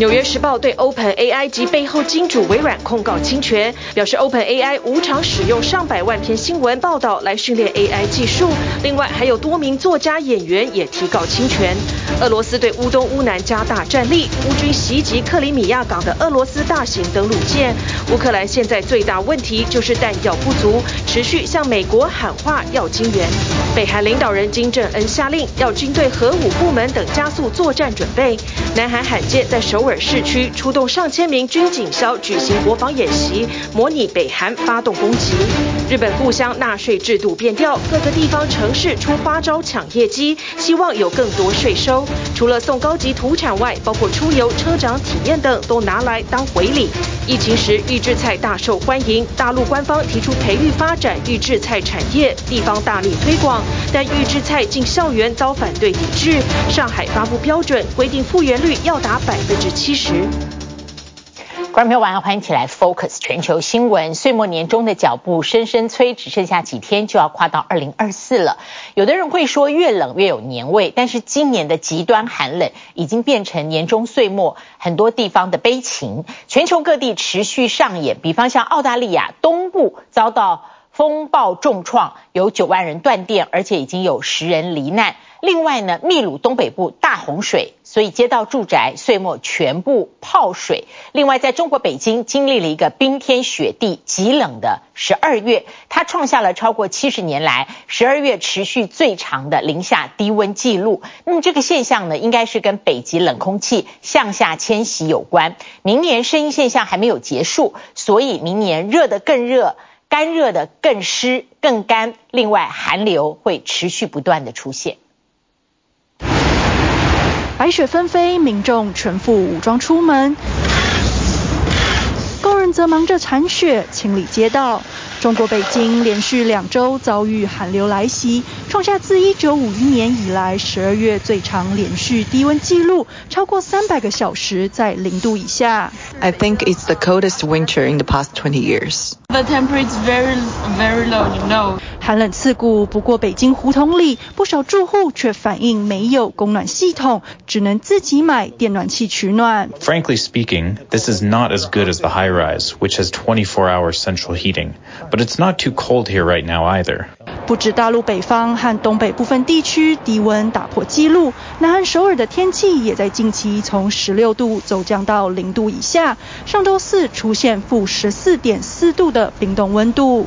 纽约时报对 OpenAI 及背后金主微软控告侵权，表示 OpenAI 无偿使用上百万篇新闻报道来训练 AI 技术。另外，还有多名作家、演员也提告侵权。俄罗斯对乌东乌南加大战力，乌军袭击克里米亚港的俄罗斯大型登陆舰。乌克兰现在最大问题就是弹药不足，持续向美国喊话要金援。北韩领导人金正恩下令要军队、核武部门等加速作战准备。南韩罕见在首尔市区出动上千名军警消举行国防演习，模拟北韩发动攻击。日本故乡纳税制度变调，各个地方城市出花招抢业绩，希望有更多税收。除了送高级土产外，包括出游、车长体验等都拿来当回礼。疫情时预制菜大受欢迎，大陆官方提出培育发展预制菜产业，地方大力推广，但预制菜进校园遭反对抵制。上海发布标准，规定复原率要达百分之七十。观众朋友晚上欢迎起来，Focus 全球新闻。岁末年终的脚步深深催，只剩下几天就要跨到二零二四了。有的人会说越冷越有年味，但是今年的极端寒冷已经变成年终岁末很多地方的悲情。全球各地持续上演，比方像澳大利亚东部遭到风暴重创，有九万人断电，而且已经有十人罹难。另外呢，秘鲁东北部大洪水，所以街道住宅岁末全部泡水。另外，在中国北京经历了一个冰天雪地、极冷的十二月，它创下了超过七十年来十二月持续最长的零下低温记录。那么这个现象呢，应该是跟北极冷空气向下迁徙有关。明年圣婴现象还没有结束，所以明年热得更热，干热的更湿更干。另外，寒流会持续不断的出现。白雪纷飞，民众全副武装出门，工人则忙着铲雪、清理街道。中国北京连续两周遭遇寒流来袭，创下自1951年以来12月最长连续低温记录，超过300个小时在零度以下。I think it's the coldest winter in the past 20 years. The temperature is very, very low, you know. 寒冷刺骨，不过北京胡同里不少住户却反映没有供暖系统，只能自己买电暖气取暖。Frankly speaking, this is not as good as the high rise, which has 24-hour central heating. But it's not too cold here right now either. 不止大陆北方和东北部分地区低温打破纪录，南韩首尔的天气也在近期从十六度骤降到零度以下。上周四出现负十四点四度的冰冻温度。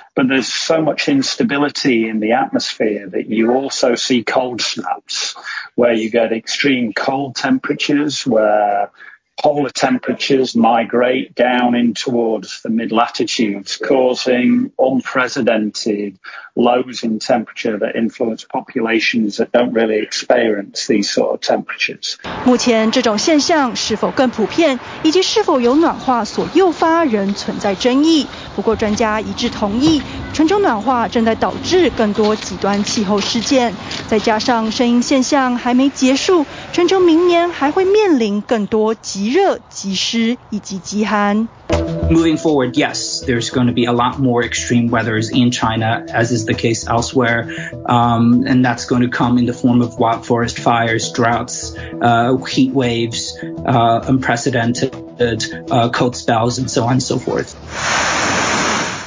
But there's so much instability in the atmosphere that you also see cold snaps, where you get extreme cold temperatures, where polar temperatures migrate down in towards the mid latitudes, causing unprecedented lows in temperature that influence populations that don't really experience these sort of temperatures. 目前这种现象是否更普遍，以及是否由暖化所诱发，仍存在争议。不过专家一致同意，全球暖化正在导致更多极端气候事件，再加上圣婴现象还没结束，全球明年还会面临更多极热、极湿以及极寒。Moving forward, yes, there's going to be a lot more extreme weathers in China, as is the case elsewhere, um, and that's going to come in the form of wild forest fires, droughts, uh, heat waves, uh, unprecedented uh, cold spells, and so on and so forth.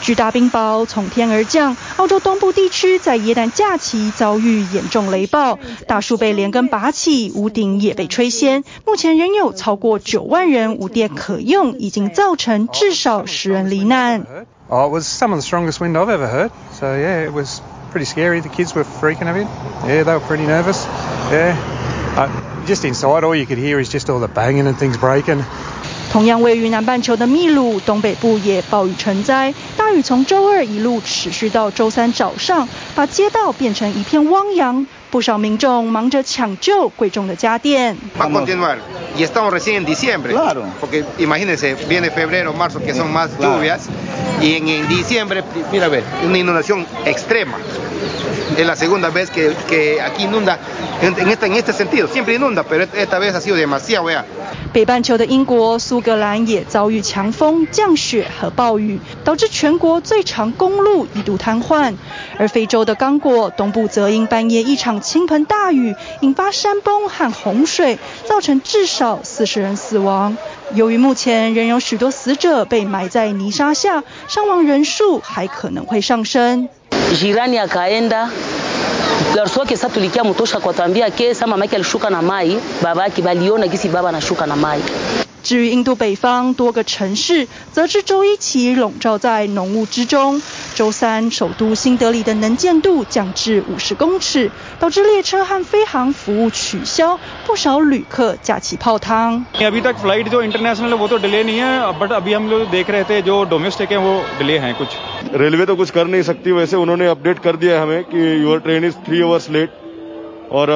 巨大冰雹从天而降，澳洲东部地区在耶诞假期遭遇严重雷暴，大树被连根拔起，屋顶也被吹掀。目前仍有超过九万人无电可用，已经造成至少十人罹难。Oh, it was some of the strongest wind I've ever heard. So yeah, it was pretty scary. The kids were freaking a bit. Yeah, they were pretty nervous. Yeah, uh, just inside, all you could hear is just all the banging and things breaking. 同样位于南半球的秘鲁东北部也暴雨成灾大雨从周二一路持续到周三早上把街道变成一片汪洋不少民众忙着抢救贵重的家电。北半球的英国、苏格兰也遭遇强风、降雪和暴雨，导致全国最长公路一度瘫痪。而非洲的刚果东部则因半夜一场倾盆大雨，引发山崩和洪水，造成至少四十人死亡。由于目前仍有许多死者被埋在泥沙下，伤亡人数还可能会上升。Jirani akaenda. Larso wake sasa tulikia mtosha kwa tambia kesa mama yake alishuka na mai baba yake baliona gisi baba anashuka na mai 至于印度北方多个城市，则是周一起笼罩在浓雾之中。周三，首都新德里的能见度降至五十公尺，导致列车和飞航服务取消，不少旅客架起泡汤。 अभी तक फ्लाइट जो इंटरनेशनल है वो तो डिले नहीं है बट अभी हम लोग देख रहे थे जो डोमेस्टिक है वो डिले हैं कुछ रेलवे तो कुछ कर नहीं सकती वैसे उन्होंने अपडेट कर दिया है हमें कि your train is three hours late और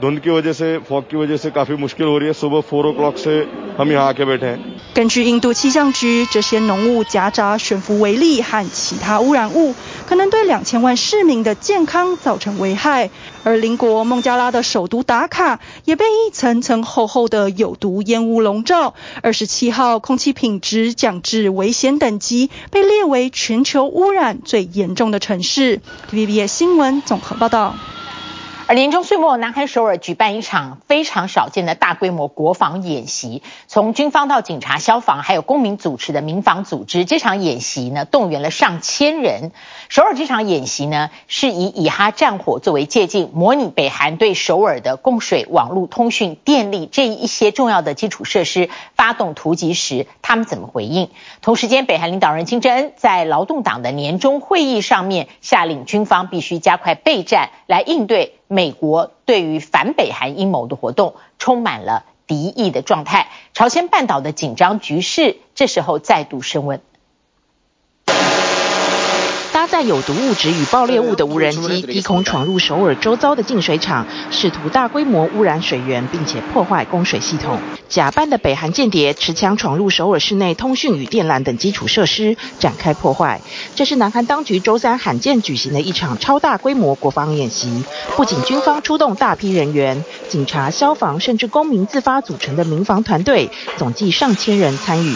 धुंध की वजह से फॉग की वजह से काफी मुश्किल हो रही है सुबह फोर ओ क्लॉक से हम यहाँ आके बैठे हैं 根据印度气象局，这些浓雾夹杂悬浮微粒和其他污染物，可能对两千万市民的健康造成危害。而邻国孟加拉的首都达卡也被一层层厚厚的有毒烟雾笼罩。二十七号，空气品质降至危险等级，被列为全球污染最严重的城市。TVBS 新闻综合报道。 而年终岁末，南韩首尔举办一场非常少见的大规模国防演习，从军方到警察、消防，还有公民主持的民防组织，这场演习呢动员了上千人。首尔这场演习呢是以以哈战火作为借镜，模拟北韩对首尔的供水、网络、通讯、电力这一些重要的基础设施发动突击时，他们怎么回应？同时间，北韩领导人金正恩在劳动党的年终会议上面下令军方必须加快备战，来应对。美国对于反北韩阴谋的活动充满了敌意的状态，朝鲜半岛的紧张局势这时候再度升温。搭载有毒物质与爆裂物的无人机低空闯入首尔周遭的净水厂，试图大规模污染水源，并且破坏供水系统。假扮的北韩间谍持枪闯入首尔市内通讯与电缆等基础设施，展开破坏。这是南韩当局周三罕见举行的一场超大规模国防演习，不仅军方出动大批人员，警察、消防甚至公民自发组成的民防团队，总计上千人参与。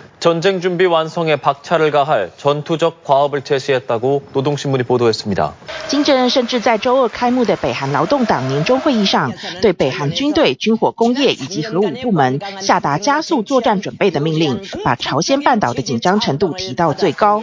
전쟁 준비 완성에 박차를 가할 전투적 과업을 제시했다고 노동신문이 보도했습니다. 金正恩甚至在周二开幕的北韩劳动党年终会议上，对北韩军队、军火工业以及核武部门下达加速作战准备的命令，把朝鲜半岛的紧张程度提到最高。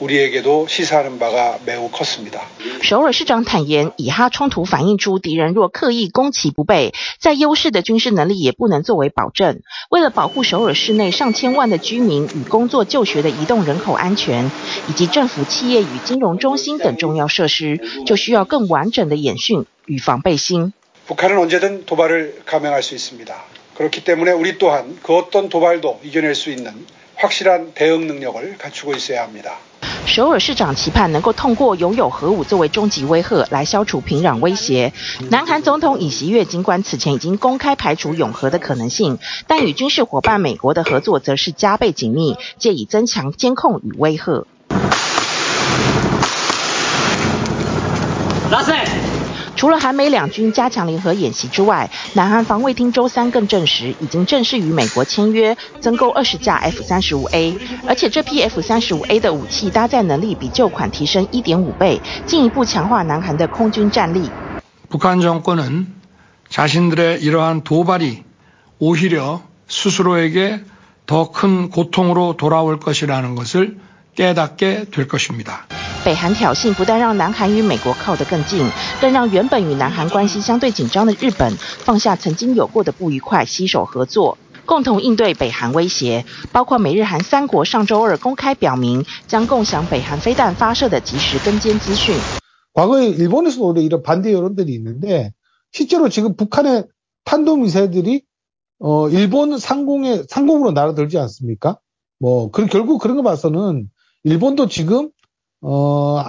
우리에게도 시사하는 바가 매우 컸습니다. 首尔市长坦言，以哈冲突反映出敌人若刻意攻其不备，再优势的军事能力也不能作为保证。为了保护首尔市内上千万的居民与工作就学的移动人口安全，以及政府、企业与金融中心等重要设施，就需要更完整的演训与防备心。 북한은 언제든 도발을 감행할 수 있습니다. 그렇기 때문에 우리 또한 그 어떤 도발도 이겨낼 수 있는 확실한 대응 능력을 갖추고 있어야 합니다. 首尔市长期盼能够通过拥有核武作为终极威吓来消除平壤威胁。南韩总统尹锡悦尽管此前已经公开排除永和的可能性，但与军事伙伴美国的合作则是加倍紧密，借以增强监控与威吓。除了韩美两军加强联合演习之外，南韩防卫厅周三更证实，已经正式与美国签约增购二十架 F 三十五 A，而且这批 F 三十五 A 的武器搭载能力比旧款提升一点五倍，进一步强化南韩的空军战力。북한정권은자신들의이러한도발이오히려스스로에게더큰고통으로돌아올것이라는것을깨닫게될것입니다。 北韩挑衅不但让南韩与美国靠得更近，更让原本与南韩关系相对紧张的日本放下曾经有过的不愉快，携手合作，共同应对北韩威胁。包括美日韩三国上周二公开表明，将共享北韩飞弹发射的即时跟监资讯。과거에일본에서도이런반대여론들이있는데실제로지금북한의탄도미사일들이어일본상공에상공으로날아들지않습니까뭐그결국그런거봐서는일본도지금 어,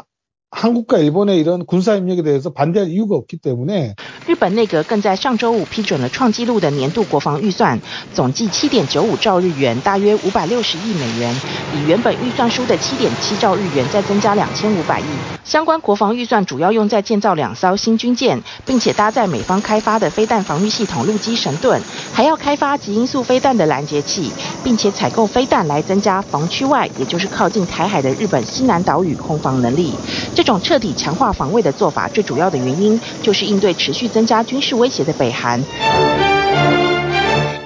한국과 일본의 이런 군사 협력에 대해서 반대할 이유가 없기 때문에 日本内阁更在上周五批准了创纪录的年度国防预算，总计七点九五兆日元，大约五百六十亿美元，比原本预算书的七点七兆日元再增加两千五百亿。相关国防预算主要用在建造两艘新军舰，并且搭载美方开发的飞弹防御系统陆基神盾，还要开发极音速飞弹的拦截器，并且采购飞弹来增加防区外，也就是靠近台海的日本西南岛屿空防能力。这种彻底强化防卫的做法，最主要的原因就是应对持续增加军事威胁的北韩，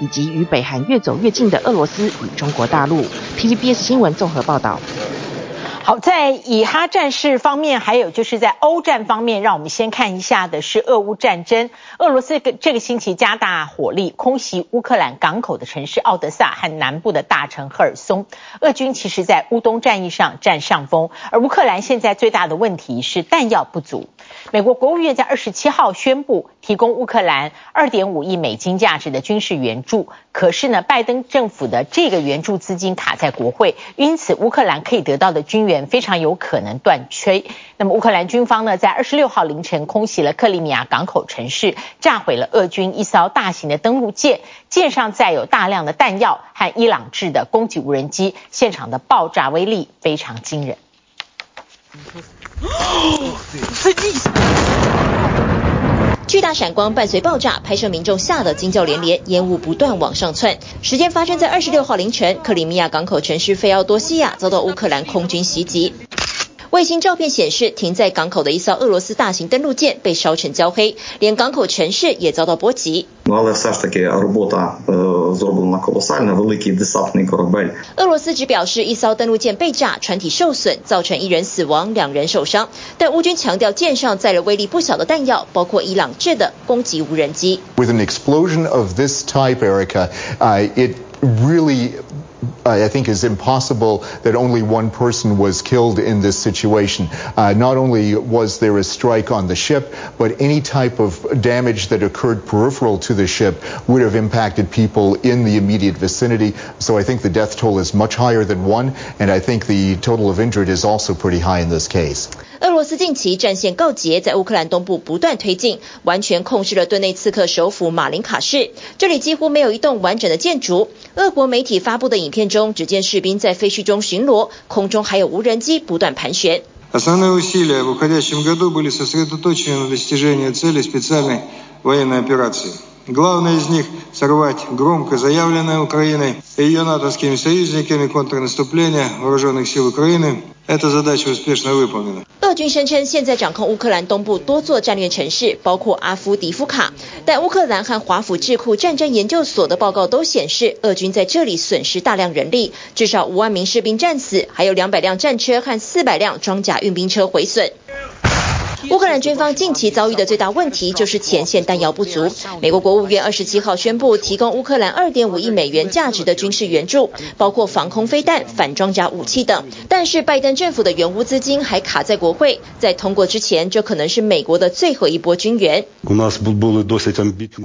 以及与北韩越走越近的俄罗斯与中国大陆。TVBS 新闻综合报道。好，在以哈战事方面，还有就是在欧战方面，让我们先看一下的是俄乌战争。俄罗斯这个星期加大火力空袭乌克兰港口的城市奥德萨和南部的大城赫尔松。俄军其实在乌东战役上占上风，而乌克兰现在最大的问题是弹药不足。美国国务院在二十七号宣布提供乌克兰二点五亿美金价值的军事援助，可是呢，拜登政府的这个援助资金卡在国会，因此乌克兰可以得到的军援非常有可能断炊。那么乌克兰军方呢，在二十六号凌晨空袭了克里米亚港口城市，炸毁了俄军一艘大型的登陆舰，舰上载有大量的弹药和伊朗制的攻击无人机，现场的爆炸威力非常惊人。巨大闪光伴随爆炸，拍摄民众吓得惊叫连连，烟雾不断往上窜。时间发生在二十六号凌晨，克里米亚港口城市费奥多西亚遭到乌克兰空军袭击。卫星照片显示，停在港口的一艘俄罗斯大型登陆舰被烧成焦黑，连港口城市也遭到波及。俄罗斯只表示，一艘登陆舰被炸，船体受损，造成一人死亡，两人受伤。但乌军强调，舰上载了威力不小的弹药，包括伊朗制的攻击无人机。With an explosion of this type, Erica, it really I think is impossible that only one person was killed in this situation. Uh, not only was there a strike on the ship, but any type of damage that occurred peripheral to the ship would have impacted people in the immediate vicinity. So I think the death toll is much higher than one, and I think the total of injured is also pretty high in this case. 俄罗斯近期战线告捷，在乌克兰东部不断推进，完全控制了顿内茨克首府马林卡市。这里几乎没有一栋完整的建筑。俄国媒体发布的 影片中，只见士兵在废墟中巡逻，空中还有无人机不断盘旋。俄军声称现在掌控乌克兰东部多座战略城市，包括阿夫迪夫卡。但乌克兰和华府智库战争研究所的报告都显示，俄军在这里损失大量人力，至少五万名士兵战死，还有两百辆战车和四百辆装甲运兵车毁损。乌克兰军方近期遭遇的最大问题就是前线弹药不足。美国国务院二十七号宣布提供乌克兰二点五亿美元价值的军事援助，包括防空飞弹、反装甲武器等。但是拜登政府的援乌资金还卡在国会，在通过之前，这可能是美国的最后一波军援。We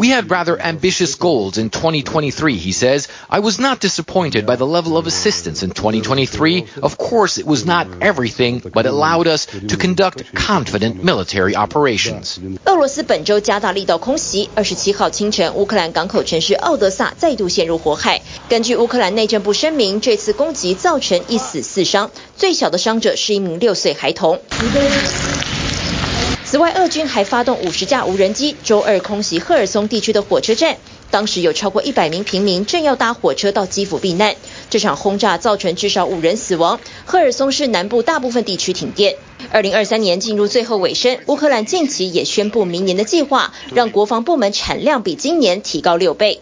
had rather ambitious goals in 2023, he says. I was not disappointed by the level of assistance in 2023. Of course, it was not everything, but it allowed us to conduct confident military operations. 俄罗斯本周加大力道空袭，二十七号清晨，乌克兰港口城市奥德萨再度陷入火海。根据乌克兰内政部声明，这次攻击造成一死四伤，最小的伤者是一名六岁孩童。此外，俄军还发动五十架无人机，周二空袭赫尔松地区的火车站。当时有超过一百名平民正要搭火车到基辅避难。这场轰炸造成至少五人死亡。赫尔松市南部大部分地区停电。二零二三年进入最后尾声，乌克兰近期也宣布明年的计划，让国防部门产量比今年提高六倍。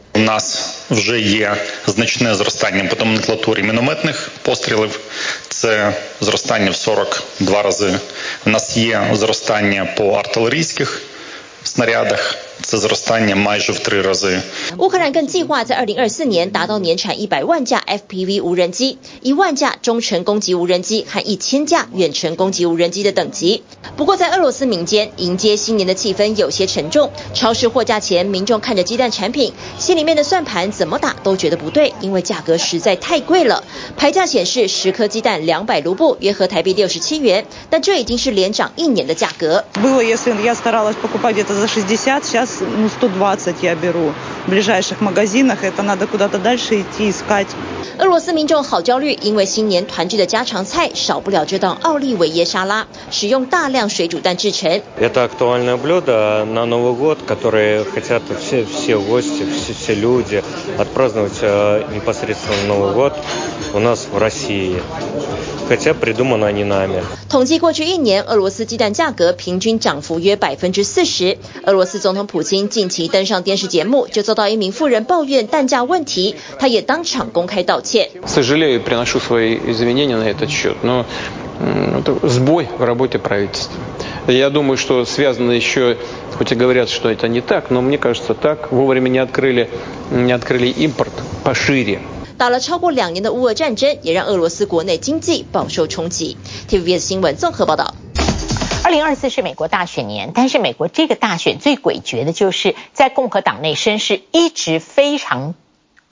乌克兰更计划在二零二四年达到年产一百万架 FPV 无人机、一万架中程攻击无人机和一千架远程攻击无人机的等级。不过，在俄罗斯民间迎接新年的气氛有些沉重。超市货架前，民众看着鸡蛋产品，心里面的算盘怎么打都觉得不对，因为价格实在太贵了。牌价显示十颗鸡蛋两百卢布，约合台币六十七元，但这已经是连涨一年的价格。ну, 120 я беру в ближайших магазинах. Это надо куда-то дальше идти, искать 俄罗斯民众好焦虑，因为新年团聚的家常菜少不了这道奥利维耶沙拉，使用大量水煮蛋制成。统计过去一年，俄罗斯鸡蛋价格平均涨幅约百分之四十。俄罗斯总统普京近期登上电视节目，就遭到一名妇人抱怨蛋价问题，他也当场公开道歉。打了超过两年的乌俄战争，也让俄罗斯国内经济饱受冲击。TVBS 新闻综合报道。二零二四是美国大选年，但是美国这个大选最诡谲的就是在共和党内声势一直非常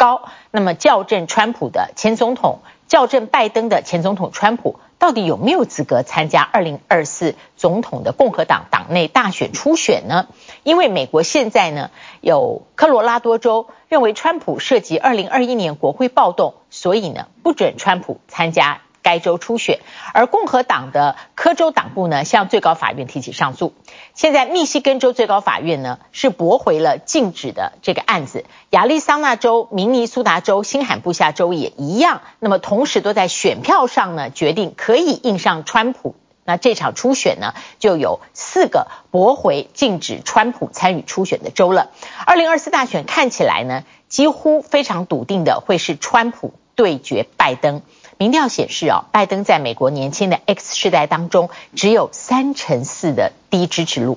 高。那么校正川普的前总统，校正拜登的前总统川普，到底有没有资格参加二零二四总统的共和党党内大选初选呢？因为美国现在呢有科罗拉多州认为川普涉及二零二一年国会暴动，所以呢不准川普参加。该州初选，而共和党的科州党部呢向最高法院提起上诉。现在密西根州最高法院呢是驳回了禁止的这个案子，亚利桑那州、明尼苏达州、新罕布夏州也一样。那么同时都在选票上呢决定可以印上川普。那这场初选呢就有四个驳回禁止川普参与初选的州了。二零二四大选看起来呢几乎非常笃定的会是川普对决拜登。民调显示，啊，拜登在美国年轻的 X 世代当中只有三成四的低支持率。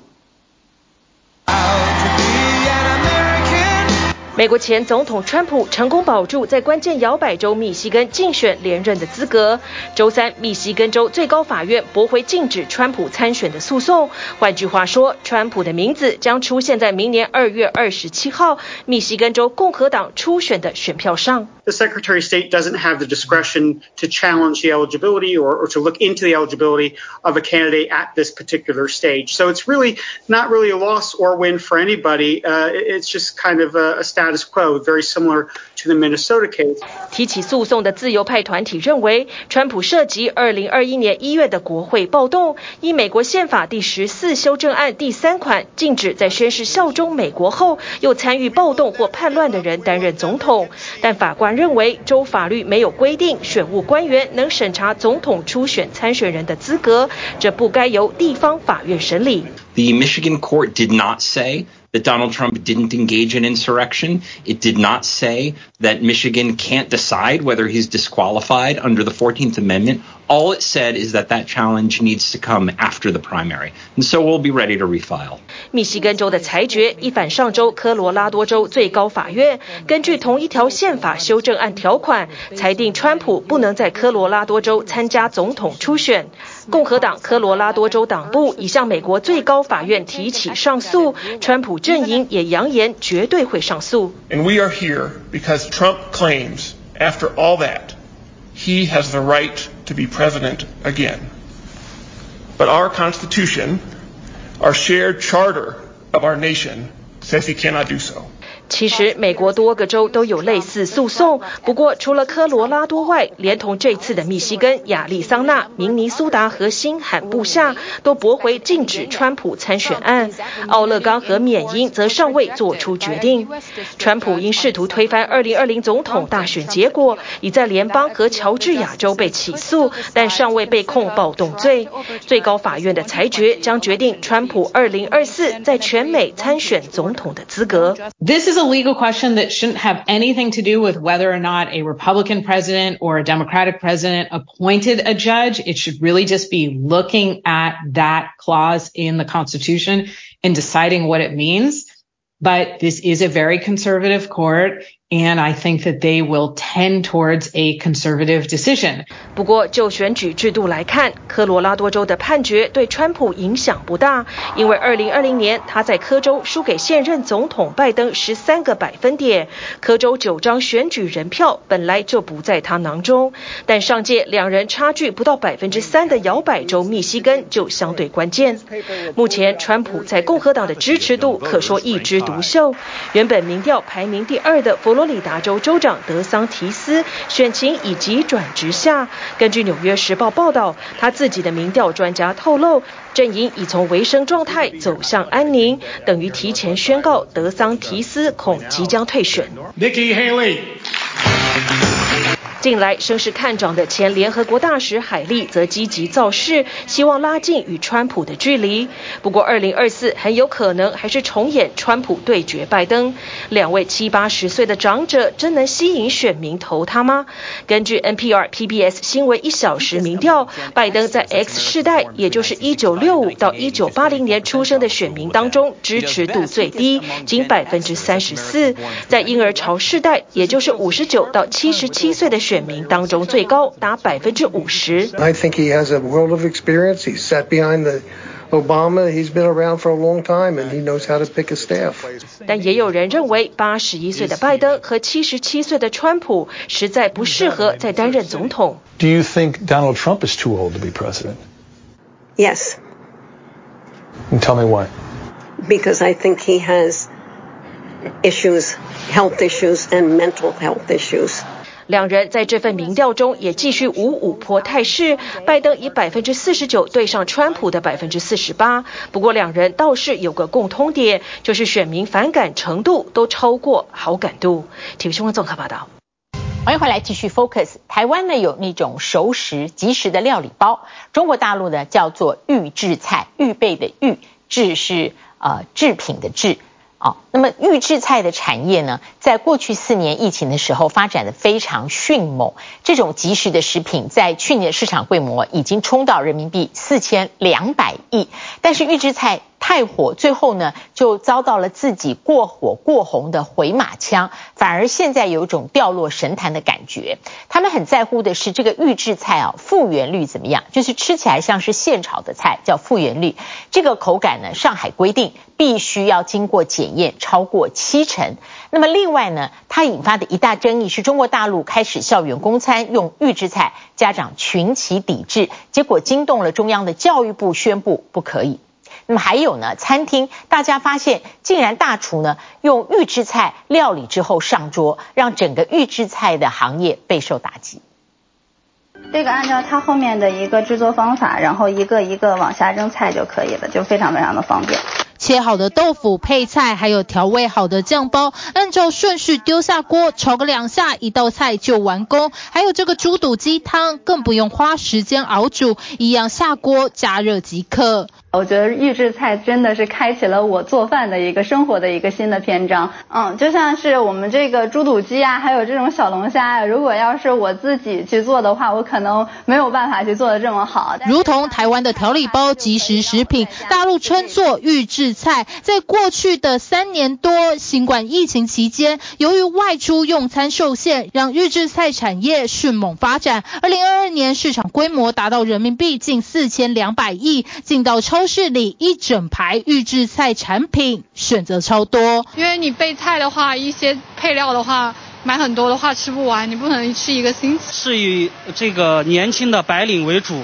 美国前总统川普成功保住在关键摇摆州密西根竞选连任的资格。周三，密西根州最高法院驳回禁止川普参选的诉讼。换句话说，川普的名字将出现在明年二月二十七号密西根州共和党初选的选票上。The Secretary of State doesn't have the discretion to challenge the eligibility or, or to look into the eligibility of a candidate at this particular stage. So it's really not really a loss or win for anybody. Uh, it's just kind of a, a status quo, very similar to the Minnesota case. 提起诉讼的自由派团体认为，川普涉及2021年1月的国会暴动，依美国宪法第十四修正案第三款，禁止在宣誓效忠美国后又参与暴动或叛乱的人担任总统。但法官认为，州法律没有规定选务官员能审查总统初选参选人的资格，这不该由地方法院审理。The Michigan court did not say that Donald Trump didn't engage in insurrection. It did not say that Michigan can't decide whether he's disqualified under the 14th Amendment. All it said is that that challenge needs to come after the primary. And so we'll be ready to refile. 密西根州的裁决一反上周科罗拉多州最高法院根据同一条宪法修正案条款，裁定川普不能在科罗拉多州参加总统初选。 共和党科罗拉多州党部已向美国最高法院提起上诉，川普阵营也扬言绝对会上诉。And we are here because Trump claims, after all that, he has the right to be president again. But our Constitution, our shared charter of our nation, says he cannot do so. 其实，美国多个州都有类似诉讼。不过，除了科罗拉多外，连同这次的密西根、亚利桑那、明尼苏达和新罕布夏都驳回禁止川普参选案。奥勒冈和缅因则尚未做出决定。川普因试图推翻2020总统大选结果，已在联邦和乔治亚州被起诉，但尚未被控暴动罪。最高法院的裁决将决定川普2024在全美参选总统的资格。A legal question that shouldn't have anything to do with whether or not a Republican president or a Democratic president appointed a judge. It should really just be looking at that clause in the Constitution and deciding what it means. But this is a very conservative court. And I think that they will tend towards a conservative decision. 不过，就选举制度来看，科罗拉多州的判决对川普影响不大，因为2020年他在科州输给现任总统拜登十三个百分点，科州九张选举人票本来就不在他囊中。但上届两人差距不到百分之三的摇摆州密西根就相对关键。目前，川普在共和党的支持度可说一枝独秀，原本民调排名第二的佛。佛罗里达州州长德桑提斯选情以急转直下。根据《纽约时报》报道，他自己的民调专家透露，阵营已从维生状态走向安宁，等于提前宣告德桑提斯恐即将退选。近来声势看涨的前联合国大使海莉则积极造势，希望拉近与川普的距离。不过，二零二四很有可能还是重演川普对决拜登。两位七八十岁的长者真能吸引选民投他吗？根据 NPR PBS 新闻一小时民调，拜登在 X 世代，也就是一九六五到一九八零年出生的选民当中支持度最低，仅百分之三十四。在婴儿潮世代，也就是五十九到七十七岁的选选民当中最高达百分之五十。I think he has a world of experience. He sat behind the Obama. He's been around for a long time, and he knows how to pick a staff. 但也有人认为，八十一岁的拜登和七十七岁的川普实在不适合再担任总统。Do you think Donald Trump is too old to be president? Yes. And tell me why. Because I think he has issues, health issues, and mental health issues. 两人在这份民调中也继续五五波态势，拜登以百分之四十九对上川普的百分之四十八。不过两人倒是有个共通点，就是选民反感程度都超过好感度。体育新闻综合报道。欢迎回来继续 Focus。台湾呢有那种熟食即食的料理包，中国大陆呢叫做预制菜，预备的预，制是呃制品的制。哦，那么预制菜的产业呢，在过去四年疫情的时候发展的非常迅猛。这种即食的食品在去年市场规模已经冲到人民币四千两百亿，但是预制菜太火，最后呢就遭到了自己过火过红的回马枪，反而现在有一种掉落神坛的感觉。他们很在乎的是这个预制菜啊复原率怎么样，就是吃起来像是现炒的菜，叫复原率。这个口感呢，上海规定必须要经过检验超过七成。那么另外呢，它引发的一大争议是中国大陆开始校园供餐用预制菜，家长群起抵制，结果惊动了中央的教育部，宣布不可以。那么还有呢，餐厅大家发现，竟然大厨呢用预制菜料理之后上桌，让整个预制菜的行业备受打击。这个按照它后面的一个制作方法，然后一个一个往下扔菜就可以了，就非常非常的方便。切好的豆腐、配菜，还有调味好的酱包，按照顺序丢下锅，炒个两下，一道菜就完工。还有这个猪肚鸡汤，更不用花时间熬煮，一样下锅加热即可。我觉得预制菜真的是开启了我做饭的一个生活的一个新的篇章。嗯，就像是我们这个猪肚鸡啊，还有这种小龙虾啊，如果要是我自己去做的话，我可能没有办法去做的这么好。如同台湾的调理包即食食品，大陆称作预制菜，在过去的三年多新冠疫情期间，由于外出用餐受限，让预制菜产业迅猛发展。二零二二年市场规模达到人民币近四千两百亿，进到超市里一整排预制菜产品，选择超多。因为你备菜的话，一些配料的话，买很多的话吃不完，你不可能吃一个星期。是以这个年轻的白领为主，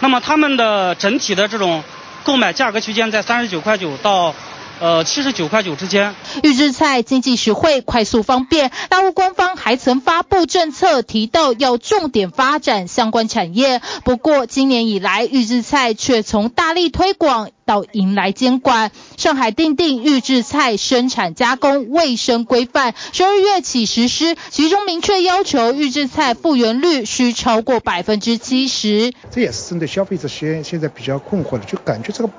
那么他们的整体的这种购买价格区间在三十九块九到。呃，七十九块九之间。预制菜经济实惠、快速方便。大陆官方还曾发布政策，提到要重点发展相关产业。不过今年以来，预制菜却从大力推广到迎来监管。上海定定预制菜生产加工卫生规范，十二月起实施，其中明确要求预制菜复原率需超过百分之七十。这也是针对消费者现现在比较困惑的，就感觉这个。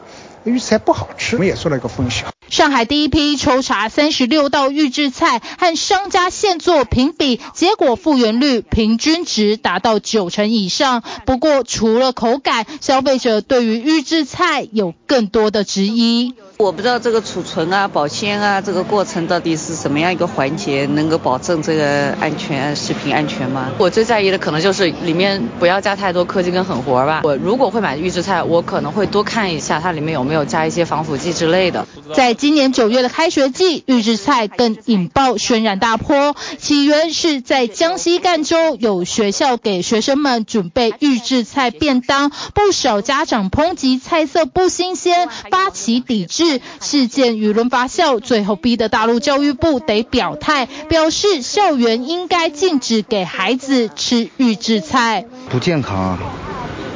预制菜不好吃，我们也做了一个分享。上海第一批抽查三十六道预制菜和商家现做评比，结果复原率平均值达到九成以上。不过，除了口感，消费者对于预制菜有更多的质疑。我不知道这个储存啊、保鲜啊，这个过程到底是什么样一个环节，能够保证这个安全、食品安全吗？我最在意的可能就是里面不要加太多科技跟狠活吧。我如果会买预制菜，我可能会多看一下它里面有没有加一些防腐剂之类的。在今年九月的开学季，预制菜更引爆轩然大波。起源是在江西赣州，有学校给学生们准备预制菜便当，不少家长抨击菜色不新鲜，发起抵制。事件舆论发酵，最后逼得大陆教育部得表态，表示校园应该禁止给孩子吃预制菜，不健康啊，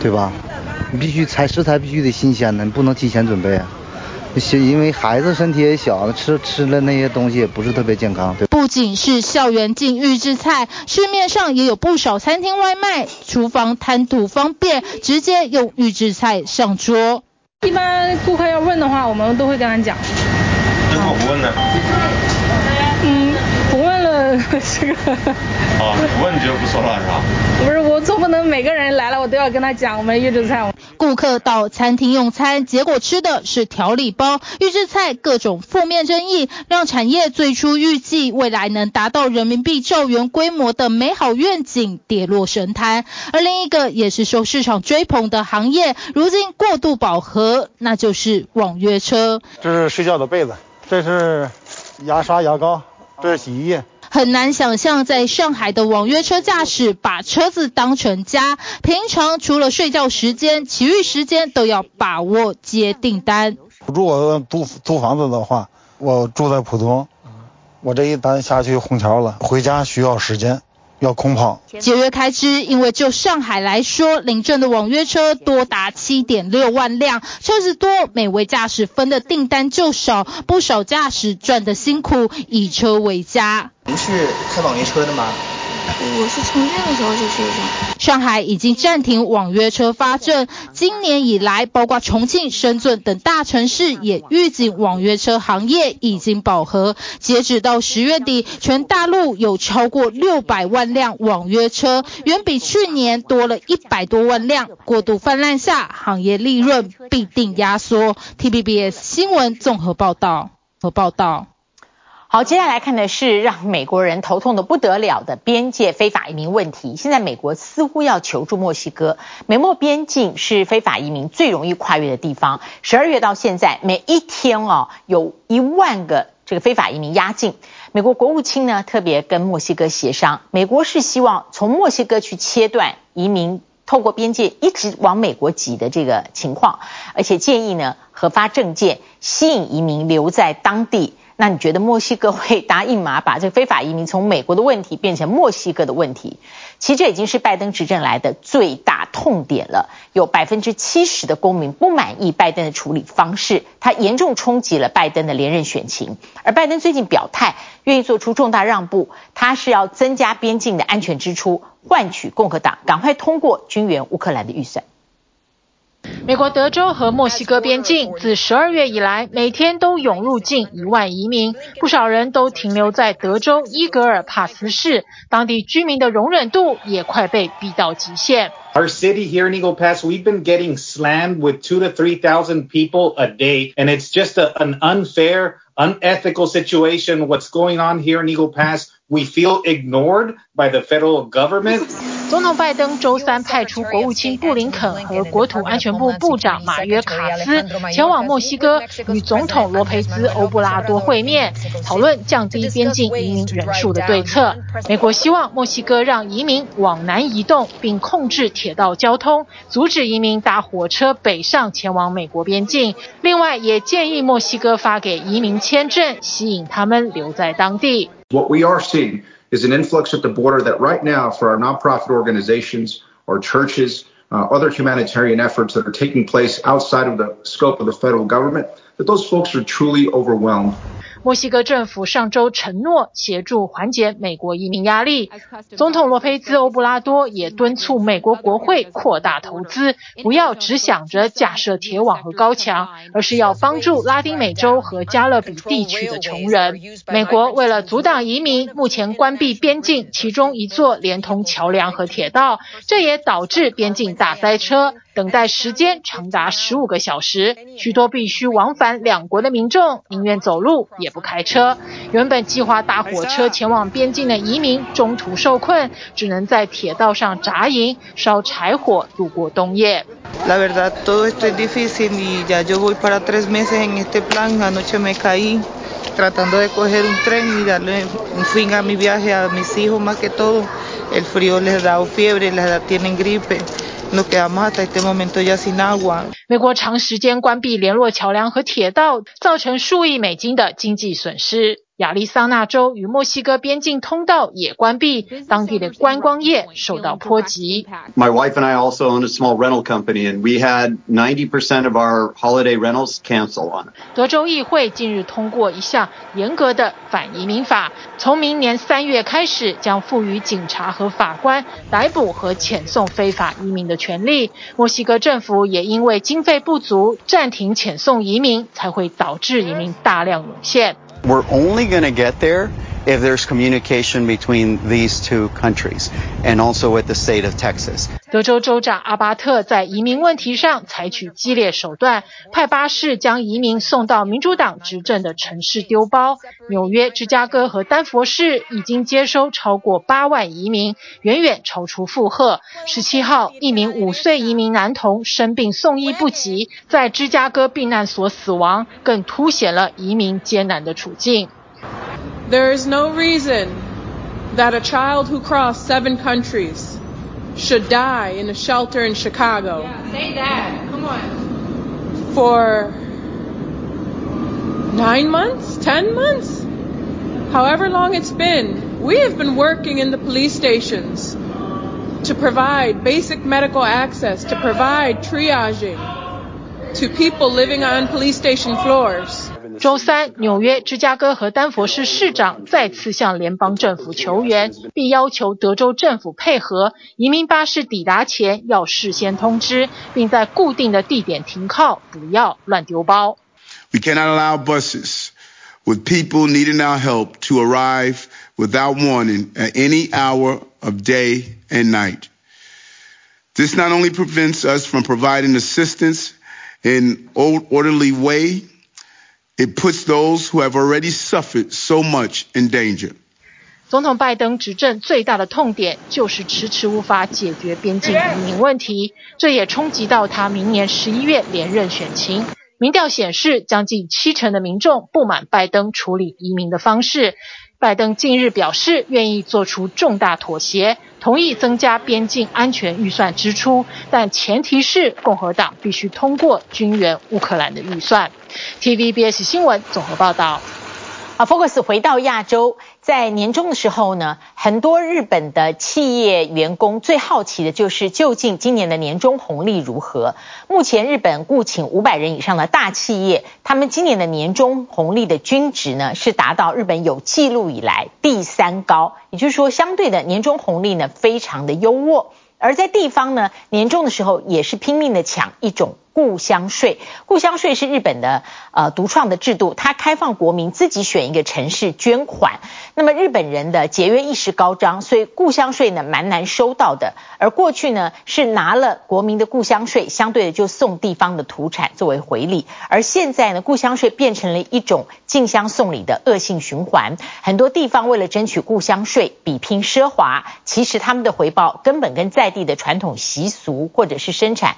对吧？你必须菜食材必须得新鲜的，你不能提前准备啊。因为孩子身体也小，吃吃了那些东西也不是特别健康。对，不仅是校园禁预制菜，市面上也有不少餐厅外卖，厨房贪图方便，直接用预制菜上桌。一般顾客要问的话，我们都会跟他讲。如果不问呢？这个。哦，不问你就不说了是吧？不是，我总不能每个人来了我都要跟他讲我们预制菜。顾客到餐厅用餐，结果吃的是调理包预制菜，各种负面争议，让产业最初预计未来能达到人民币兆元规模的美好愿景跌落神坛。而另一个也是受市场追捧的行业，如今过度饱和，那就是网约车。这是睡觉的被子，这是牙刷、牙膏，这是洗衣液。很难想象，在上海的网约车驾驶把车子当成家，平常除了睡觉时间，其余时间都要把握接订单。如果租租房子的话，我住在浦东，我这一单下去虹桥了，回家需要时间。要空跑，节约开支，因为就上海来说，领证的网约车多达七点六万辆，车子多，每位驾驶分的订单就少，不少驾驶赚的辛苦，以车为家。您是开网约车的吗？我是从建的时候就去的。上海已经暂停网约车发证，今年以来，包括重庆、深圳等大城市也预警网约车行业已经饱和。截止到十月底，全大陆有超过六百万辆网约车，远比去年多了一百多万辆。过度泛滥下，行业利润必定压缩。T B B S 新闻综合报道和报道。好，接下来看的是让美国人头痛得不得了的边界非法移民问题。现在美国似乎要求助墨西哥，美墨边境是非法移民最容易跨越的地方。十二月到现在，每一天哦，有一万个这个非法移民压境。美国国务卿呢特别跟墨西哥协商，美国是希望从墨西哥去切断移民透过边界一直往美国挤的这个情况，而且建议呢核发证件，吸引移民留在当地。那你觉得墨西哥会答应吗？把这个非法移民从美国的问题变成墨西哥的问题？其实这已经是拜登执政来的最大痛点了。有百分之七十的公民不满意拜登的处理方式，他严重冲击了拜登的连任选情。而拜登最近表态，愿意做出重大让步，他是要增加边境的安全支出，换取共和党赶快通过军援乌克兰的预算。美国德州和墨西哥边境自十二月以来，每天都涌入近一万移民，不少人都停留在德州伊格尔帕斯市，当地居民的容忍度也快被逼到极限。Our city here in Eagle Pass, we've been getting slammed with two to three thousand people a day, and it's just a, an unfair, unethical situation. What's going on here in Eagle Pass? We feel ignored by the federal government. 总统拜登周三派出国务卿布林肯和国土安全部部长马约卡斯前往墨西哥，与总统罗培兹欧布拉多会面，讨论降低边境移民人数的对策。美国希望墨西哥让移民往南移动，并控制铁道交通，阻止移民搭火车北上前往美国边境。另外，也建议墨西哥发给移民签证，吸引他们留在当地。What we are seeing is an influx at the border that right now for our nonprofit organizations or churches, uh, other humanitarian efforts that are taking place outside of the scope of the federal government, that those folks are truly overwhelmed. 墨西哥政府上周承诺协助缓解美国移民压力，总统罗佩兹·欧布拉多也敦促美国国会扩大投资，不要只想着架设铁网和高墙，而是要帮助拉丁美洲和加勒比地区的穷人。美国为了阻挡移民，目前关闭边境其中一座连通桥梁和铁道，这也导致边境大塞车。等待时间长达十五个小时，许多必须往返两国的民众宁愿走路也不开车。原本计划搭火车前往边境的移民中途受困，只能在铁道上扎营，烧柴火度过冬夜。La verdad, todo esto es difícil y ya yo voy para tres meses en este plan. Anoche me caí tratando de coger un tren y darle un fin a mi viaje a mis hijos más que todo. El frío les da fiebre, les tienen gripe. 美国长时间关闭联络桥梁和铁道，造成数亿美金的经济损失。亚利桑那州与墨西哥边境通道也关闭，当地的观光业受到波及。My wife and I also own a small rental company, and we had 90% of our holiday rentals cancel on 德州议会近日通过一项严格的反移民法，从明年三月开始，将赋予警察和法官逮捕和遣送非法移民的权利。墨西哥政府也因为经费不足，暂停遣送移民，才会导致移民大量涌现。We're only going to get there if there's communication between these two countries and also with the state of Texas. 德州州长阿巴特在移民问题上采取激烈手段，派巴士将移民送到民主党执政的城市丢包。纽约、芝加哥和丹佛市已经接收超过八万移民，远远超出负荷。十七号，一名五岁移民男童生病送医不及，在芝加哥避难所死亡，更凸显了移民艰难的处境。There is no reason that a child who crossed seven countries should die in a shelter in Chicago. Yeah, say that. Come on. For nine months, ten months, however long it's been, we have been working in the police stations to provide basic medical access, to provide triaging to people living on police station floors. 周三，纽约、芝加哥和丹佛市市长再次向联邦政府求援，并要求德州政府配合，移民巴士抵达前要事先通知，并在固定的地点停靠，不要乱丢包。We cannot allow buses with people needing our help to arrive without warning at any hour of day and night. This not only prevents us from providing assistance in an orderly way, It puts those who have already suffered so much in danger. 总统拜登执政最大的痛点就是迟迟无法解决边境移民问题，这也冲击到他明年十一月连任选情。民调显示，将近七成的民众不满拜登处理移民的方式。拜登近日表示愿意做出重大妥协，同意增加边境安全预算支出，但前提是共和党必须通过军援乌克兰的预算。TVBS 新闻综合报道。啊，Focus 回到亚洲，在年终的时候呢，很多日本的企业员工最好奇的就是究竟今年的年终红利如何？目前日本雇请五百人以上的大企业，他们今年的年终红利的均值呢，是达到日本有记录以来第三高，也就是说，相对的年终红利呢，非常的优渥。而在地方呢，年终的时候也是拼命的抢一种。故乡税，故乡税是日本的呃独创的制度，它开放国民自己选一个城市捐款。那么日本人的节约意识高涨，所以故乡税呢蛮难收到的。而过去呢是拿了国民的故乡税，相对的就送地方的土产作为回礼。而现在呢，故乡税变成了一种进乡送礼的恶性循环。很多地方为了争取故乡税，比拼奢华，其实他们的回报根本跟在地的传统习俗或者是生产。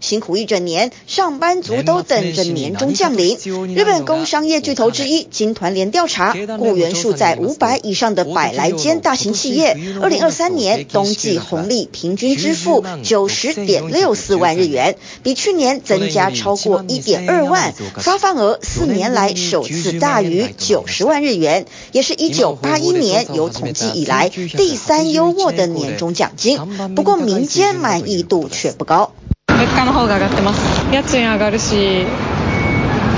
辛苦一整年，上班族都等着年终降临。日本工商业巨头之一经团联调查，雇员数在五百以上的百来间大型企业，二零二三年冬季红利平均支付九十点六四万日元，比去年增加超过一点二万，发放额四年来首次大于九十万日元，也是一九八一年有统计以来第三优渥的年终奖金。不过民间满意度却不高。物价の方が上がってます。家赁上がるし、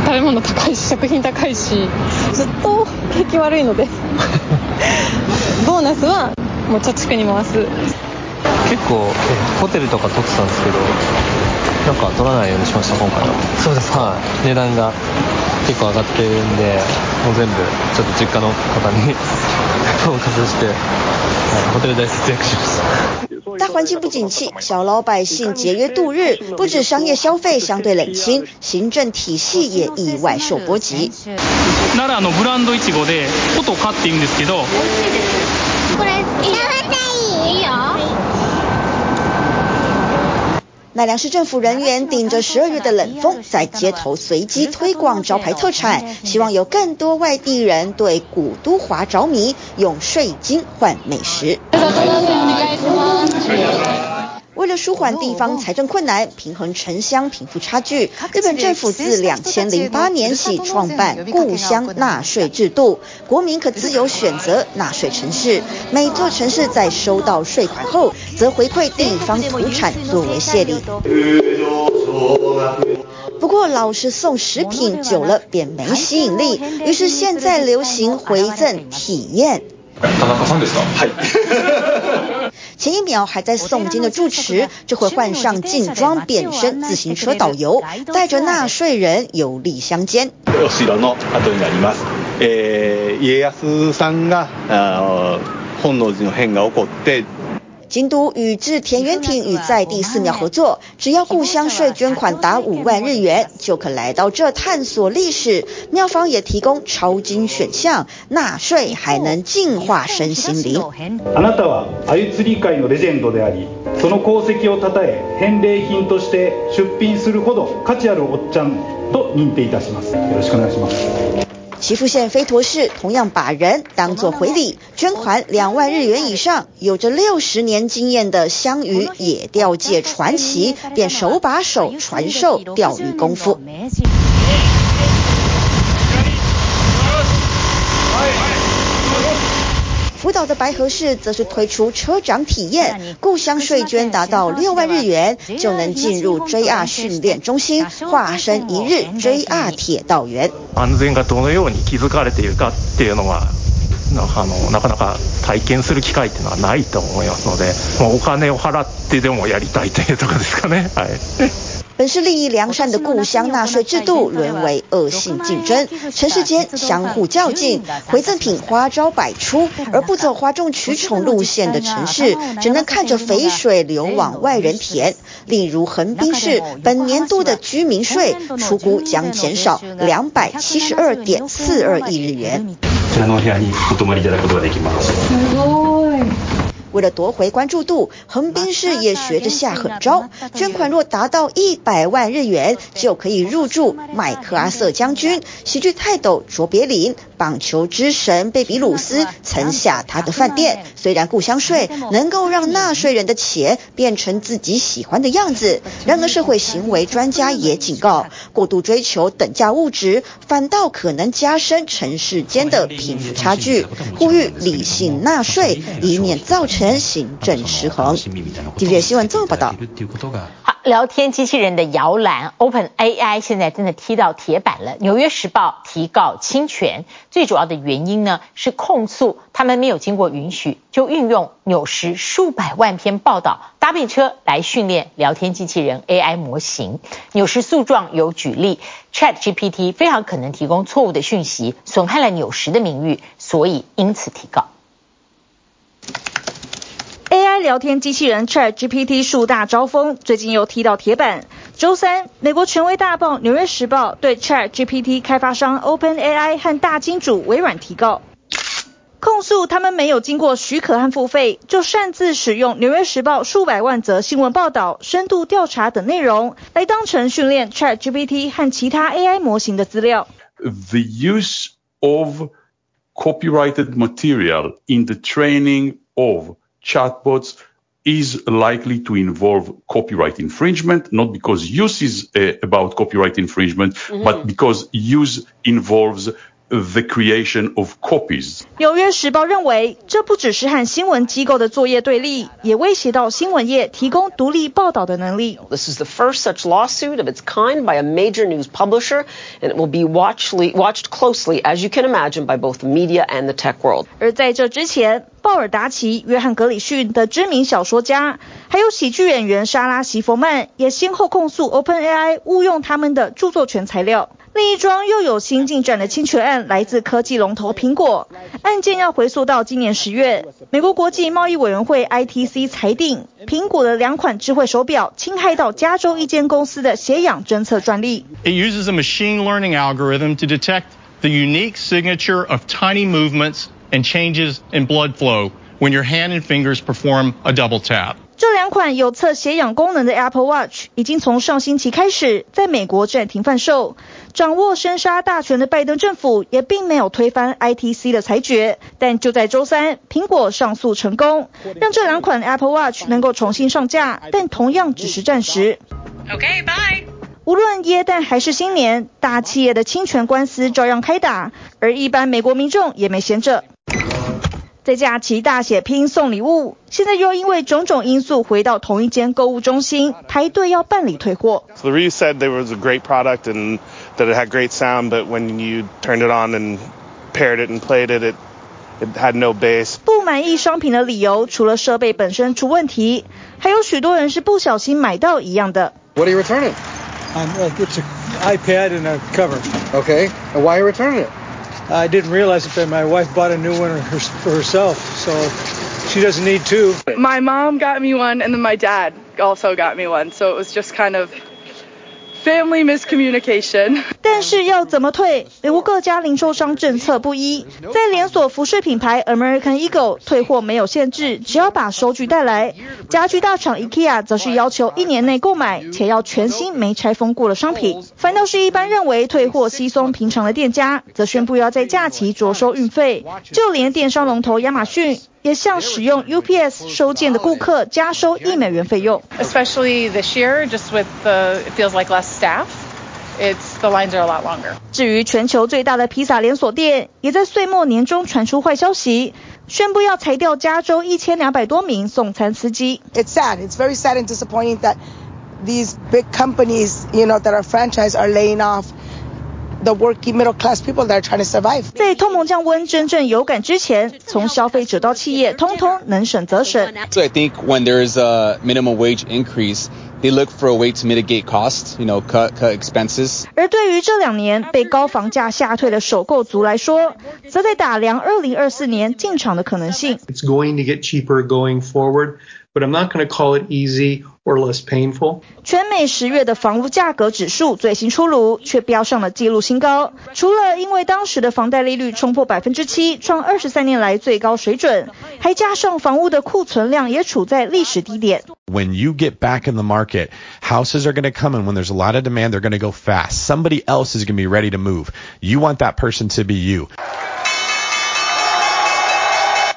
食べ物高いし、食品高いし、ずっと景気悪いので、ボーナスはもう貯蓄に回す。结构ホテルとか取ってたんですけど、なんか取らないようにしました今回は。そうですか。はい。値段が结构上がってるんで、もう全部ちょっと実家の方にお贷しして、ホテル代节约しました。大环境不景气，小老百姓节约度日，不止商业消费相对冷清，行政体系也意外受波及。奈良のブランドいちごで、ホトカって言うんですけど。これ食べたい？いいよ。 奈良市政府人员顶着十二月的冷风，在街头随机推广招牌特产，希望有更多外地人对古都华着迷，用税金换美食。为了舒缓地方财政困难，平衡城乡贫富差距，日本政府自两千零八年起创办故乡纳税制度，国民可自由选择纳税城市，每座城市在收到税款后，则回馈地方土产作为谢礼。不过老是送食品久了便没吸引力，于是现在流行回赠体验。前一秒还在诵经的住持，就会换上劲装变身自行车导游，带着纳税人游历乡间。京都宇治田园町与在地寺庙合作，只要故乡税捐款达五万日元，就可来到这探索历史。庙方也提供抄经选项，纳税还能净化身心灵。あなたは鮎钓り界のレジェンドであり、その功绩をたたえ返礼品として出品するほど価値あるおっちゃんと认定いたします。よろしくお愿いします。 岐阜县飞陀市同样把人当作回礼，捐款两万日元以上，有着六十年经验的香鱼野钓界传奇便手把手传授钓鱼功夫。福岛的白河市则是推出车长体验，故乡税捐达到六万日元就能进入 JR 训练中心，化身一日 JR 铁道员。安全がどのように筑かれているかっていうのは、あのなかなか体験する机会っていうのはないと思いますので、もうお金を払ってでもやりたいというところですかね。はい。 本是利益良善的故乡纳税制度沦为恶性竞争，城市间相互较劲，回赠品花招百出，而不走哗众取宠路线的城市，只能看着肥水流往外人田。例如横滨市本年度的居民税出估将减少两百七十二点四二亿日元。为了夺回关注度，横滨市也学着下狠招，捐款若达到一百万日元，就可以入住麦克阿瑟将军、喜剧泰斗卓别林、棒球之神贝比鲁斯曾下他的饭店。虽然故乡税能够让纳税人的钱变成自己喜欢的样子，然而社会行为专家也警告，过度追求等价物质，反倒可能加深城市间的贫富差距。呼吁理性纳税，以免造成行政失衡。TVB 新闻这么报道。聊天机器人的摇篮 OpenAI 现在真的踢到铁板了。纽约时报提告侵权，最主要的原因呢是控诉他们没有经过允许就运用纽时数百万篇报道搭配车来训练聊天机器人 AI 模型。纽时诉状有举例，ChatGPT 非常可能提供错误的讯息，损害了纽时的名誉，所以因此提告。AI 聊天机器人 ChatGPT 树大招风，最近又踢到铁板。周三，美国权威大报《纽约时报》对 ChatGPT 开发商 OpenAI 和大金主微软提告，控诉他们没有经过许可和付费，就擅自使用《纽约时报》数百万则新闻报道、深度调查等内容，来当成训练 ChatGPT 和其他 AI 模型的资料。The use of copyrighted material in the training of Chatbots is likely to involve copyright infringement, not because use is about copyright infringement, but because use involves the creation of copies. 纽约时报认为，这不只是和新闻机构的作业对立，也威胁到新闻业提供独立报道的能力。This is the first such lawsuit of its kind by a major news publisher, and it will be watchly, watched closely, as you can imagine, by both the media and the tech world. 而在这之前， 鲍尔达奇、约翰格里逊的知名小说家，还有喜剧演员莎拉席佛曼，也先后控诉 OpenAI 误用他们的著作权材料。另一桩又有新进展的侵权案来自科技龙头苹果，案件要回溯到今年十月，美国国际贸易委员会 ITC 裁定，苹果的两款智慧手表侵害到加州一间公司的血氧侦测专利。It uses a machine learning algorithm to detect the unique signature of tiny movements and changes in blood flow when your hand and fingers perform a double tap. 这两款有测血氧功能的 Apple Watch 已经从上星期开始在美国暂停贩售。掌握生杀大权的拜登政府也并没有推翻 ITC 的裁决，但就在周三，苹果上诉成功，让这两款 Apple Watch 能够重新上架，但同样只是暂时。OK, bye. 无论耶诞还是新年，大企业的侵权官司照样开打，而一般美国民众也没闲着。在假期大血拼送礼物，现在又因为种种因素回到同一间购物中心排队要办理退货。The review said there was a great product and that it had great sound, but when you turned it on and paired it and played it, it it had no bass. 不满意商品的理由，除了设备本身出问题，还有许多人是不小心买到一样的。What are you returning? Um, it's an iPad and a cover. Okay. And why are you returning it? I didn't realize it, but my wife bought a new one for herself, so she doesn't need two. My mom got me one, and then my dad also got me one, so it was just kind of family miscommunication. 但是要怎么退？美国各家零售商政策不一，在连锁服饰品牌 American Eagle 退货没有限制，只要把收据带来。家居大厂 IKEA 则是要求一年内购买且要全新没拆封过的商品。反倒是一般认为退货稀松平常的店家，则宣布要在假期着收运费。就连电商龙头亚马逊也向使用 UPS 收件的顾客加收一美元费用。Especially this year, just with the it feels like less staff, it's the lines are a lot longer. 至于全球最大的披萨连锁店，也在岁末年终传出坏消息，宣布要裁掉加州一千两百多名送餐司机。It's sad. It's very sad and disappointing that these big companies, you know, that are franchise are laying off. The working middle class people that are trying to survive. 在通膨降温真正有感之前，从消费者到企业，通通能省则省。So I think when there is a minimum wage increase, they look for a way to mitigate costs, you know, cut cut expenses. 而对于这两年被高房价吓退的首购族来说，则在打量2024年进场的可能性。It's going to get cheaper going forward, but I'm not going to call it easy. Or less painful. 全美十月的房屋价格指数最新出炉，却飙上了纪录新高。除了因为当时的房贷利率冲破百分之七，创二十三年来最高水准，还加上房屋的库存量也处在历史低点。When you get back in the market, houses are going to come in. When there's a lot of demand, they're going to go fast. Somebody else is going to be ready to move. You want that person to be you.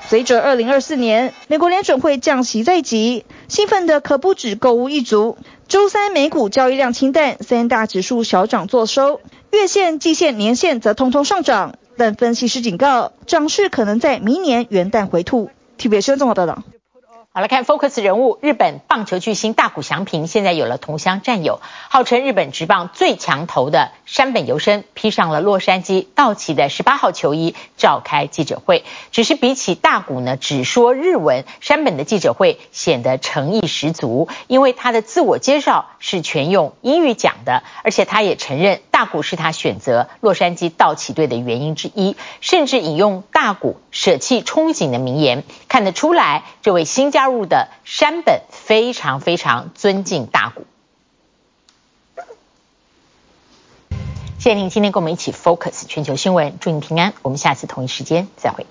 随着2024年美国联准会降息在即， 兴奋的可不止购物一族。周三美股交易量清淡，三大指数小涨作收，月线、季线、年线则通通上涨。但分析师警告，涨势可能在明年元旦回吐。TVBS 新闻综合报道。好，来看 Focus 人物，日本棒球巨星大谷翔平现在有了同乡战友，号称日本职棒最强投的山本由伸披上了洛杉矶道奇的十八号球衣，召开记者会。只是比起大谷呢，只说日文，山本的记者会显得诚意十足，因为他的自我介绍是全用英语讲的，而且他也承认大谷是他选择洛杉矶道奇队的原因之一，甚至引用大谷舍弃憧憬的名言，看得出来这位新加入的山本非常非常尊敬大谷。谢谢您今天跟我们一起 focus 全球新闻，祝您平安。我们下次同一时间再会。